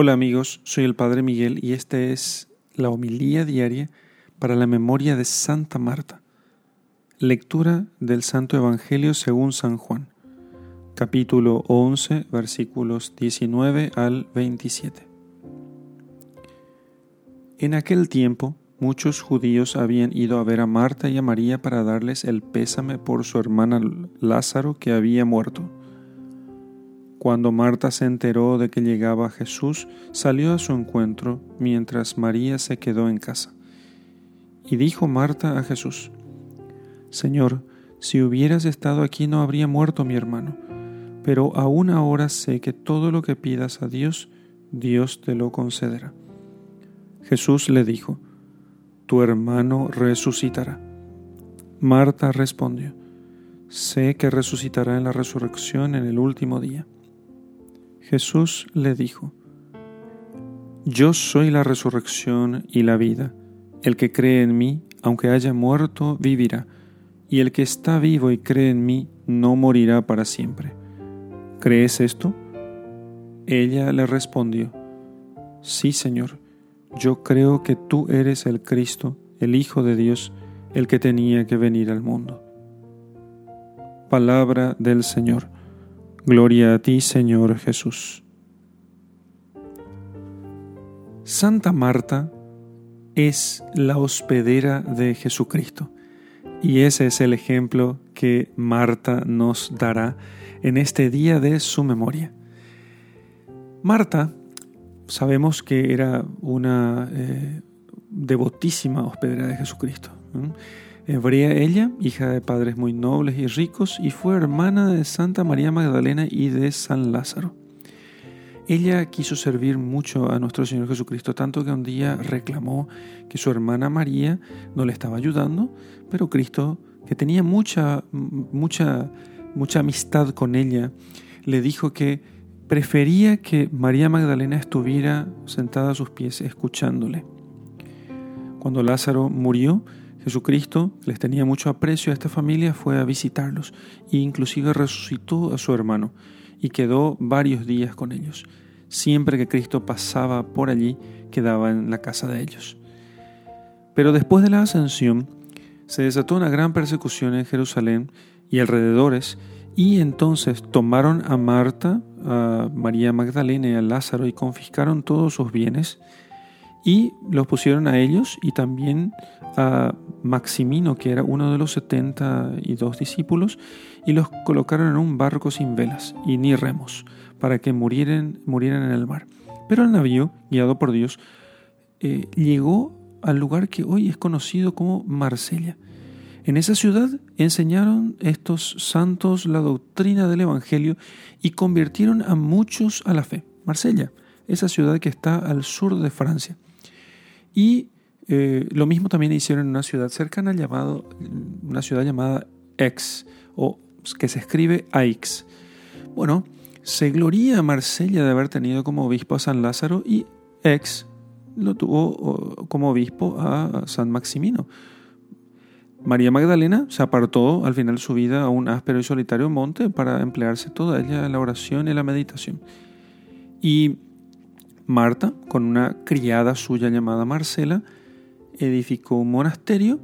Hola amigos, soy el Padre Miguel y esta es la homilía diaria para la memoria de Santa Marta. Lectura del Santo Evangelio según San Juan, capítulo 11, versículos 19 al 27. En aquel tiempo, muchos judíos habían ido a ver a Marta y a María para darles el pésame por su hermana Lázaro que había muerto. Cuando Marta se enteró de que llegaba Jesús, salió a su encuentro, mientras María se quedó en casa. Y dijo Marta a Jesús, Señor, si hubieras estado aquí no habría muerto mi hermano, pero aún ahora sé que todo lo que pidas a Dios, Dios te lo concederá. Jesús le dijo, Tu hermano resucitará. Marta respondió, Sé que resucitará en la resurrección en el último día. Jesús le dijo, Yo soy la resurrección y la vida. El que cree en mí, aunque haya muerto, vivirá, y el que está vivo y cree en mí, no morirá para siempre. ¿Crees esto? Ella le respondió, Sí, Señor, yo creo que tú eres el Cristo, el Hijo de Dios, el que tenía que venir al mundo. Palabra del Señor. Gloria a ti, Señor Jesús. Santa Marta es la hospedera de Jesucristo y ese es el ejemplo que Marta nos dará en este día de su memoria. Marta, sabemos que era una eh, devotísima hospedera de Jesucristo. Hebrea ella, hija de padres muy nobles y ricos, y fue hermana de Santa María Magdalena y de San Lázaro. Ella quiso servir mucho a nuestro Señor Jesucristo, tanto que un día reclamó que su hermana María no le estaba ayudando, pero Cristo, que tenía mucha, mucha, mucha amistad con ella, le dijo que prefería que María Magdalena estuviera sentada a sus pies escuchándole. Cuando Lázaro murió, Jesucristo les tenía mucho aprecio a esta familia, fue a visitarlos e inclusive resucitó a su hermano y quedó varios días con ellos. Siempre que Cristo pasaba por allí, quedaba en la casa de ellos. Pero después de la ascensión, se desató una gran persecución en Jerusalén y alrededores, y entonces tomaron a Marta, a María Magdalena y a Lázaro y confiscaron todos sus bienes y los pusieron a ellos y también a Maximino, que era uno de los setenta y dos discípulos, y los colocaron en un barco sin velas y ni remos, para que murieran, murieran en el mar. Pero el navío, guiado por Dios, eh, llegó al lugar que hoy es conocido como Marsella. En esa ciudad enseñaron estos santos la doctrina del Evangelio y convirtieron a muchos a la fe. Marsella, esa ciudad que está al sur de Francia. Y eh, lo mismo también hicieron en una ciudad cercana, llamado, una ciudad llamada Aix, o que se escribe Aix. Bueno, se gloría Marsella de haber tenido como obispo a San Lázaro y Aix lo tuvo como obispo a San Maximino. María Magdalena se apartó al final de su vida a un áspero y solitario monte para emplearse toda ella en la oración y la meditación. Y Marta, con una criada suya llamada Marcela, edificó un monasterio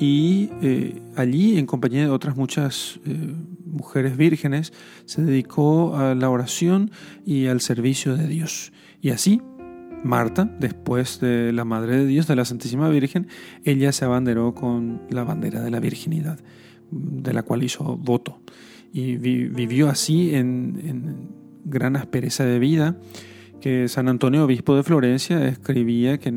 y eh, allí, en compañía de otras muchas eh, mujeres vírgenes, se dedicó a la oración y al servicio de Dios. Y así, Marta, después de la Madre de Dios, de la Santísima Virgen, ella se abanderó con la bandera de la virginidad, de la cual hizo voto. Y vivió así en, en gran aspereza de vida que San Antonio, obispo de Florencia, escribía que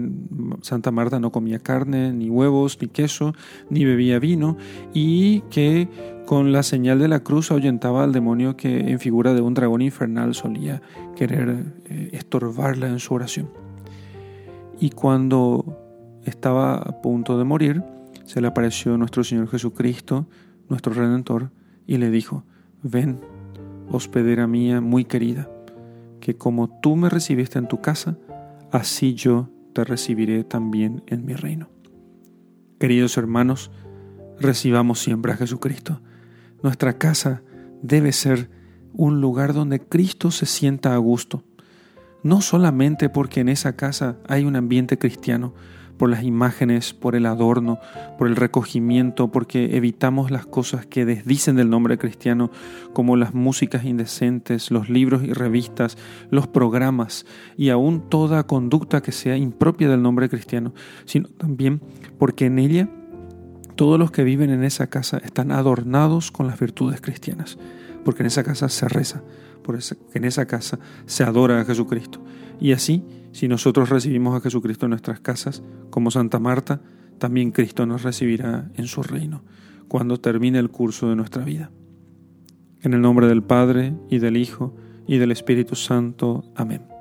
Santa Marta no comía carne, ni huevos, ni queso, ni bebía vino, y que con la señal de la cruz ahuyentaba al demonio que en figura de un dragón infernal solía querer eh, estorbarla en su oración. Y cuando estaba a punto de morir, se le apareció nuestro Señor Jesucristo, nuestro Redentor, y le dijo, ven, hospedera mía muy querida que como tú me recibiste en tu casa, así yo te recibiré también en mi reino. Queridos hermanos, recibamos siempre a Jesucristo. Nuestra casa debe ser un lugar donde Cristo se sienta a gusto, no solamente porque en esa casa hay un ambiente cristiano, por las imágenes, por el adorno, por el recogimiento, porque evitamos las cosas que desdicen del nombre cristiano, como las músicas indecentes, los libros y revistas, los programas y aún toda conducta que sea impropia del nombre cristiano, sino también porque en ella todos los que viven en esa casa están adornados con las virtudes cristianas, porque en esa casa se reza, porque en esa casa se adora a Jesucristo. Y así, si nosotros recibimos a Jesucristo en nuestras casas, como Santa Marta, también Cristo nos recibirá en su reino, cuando termine el curso de nuestra vida. En el nombre del Padre, y del Hijo, y del Espíritu Santo. Amén.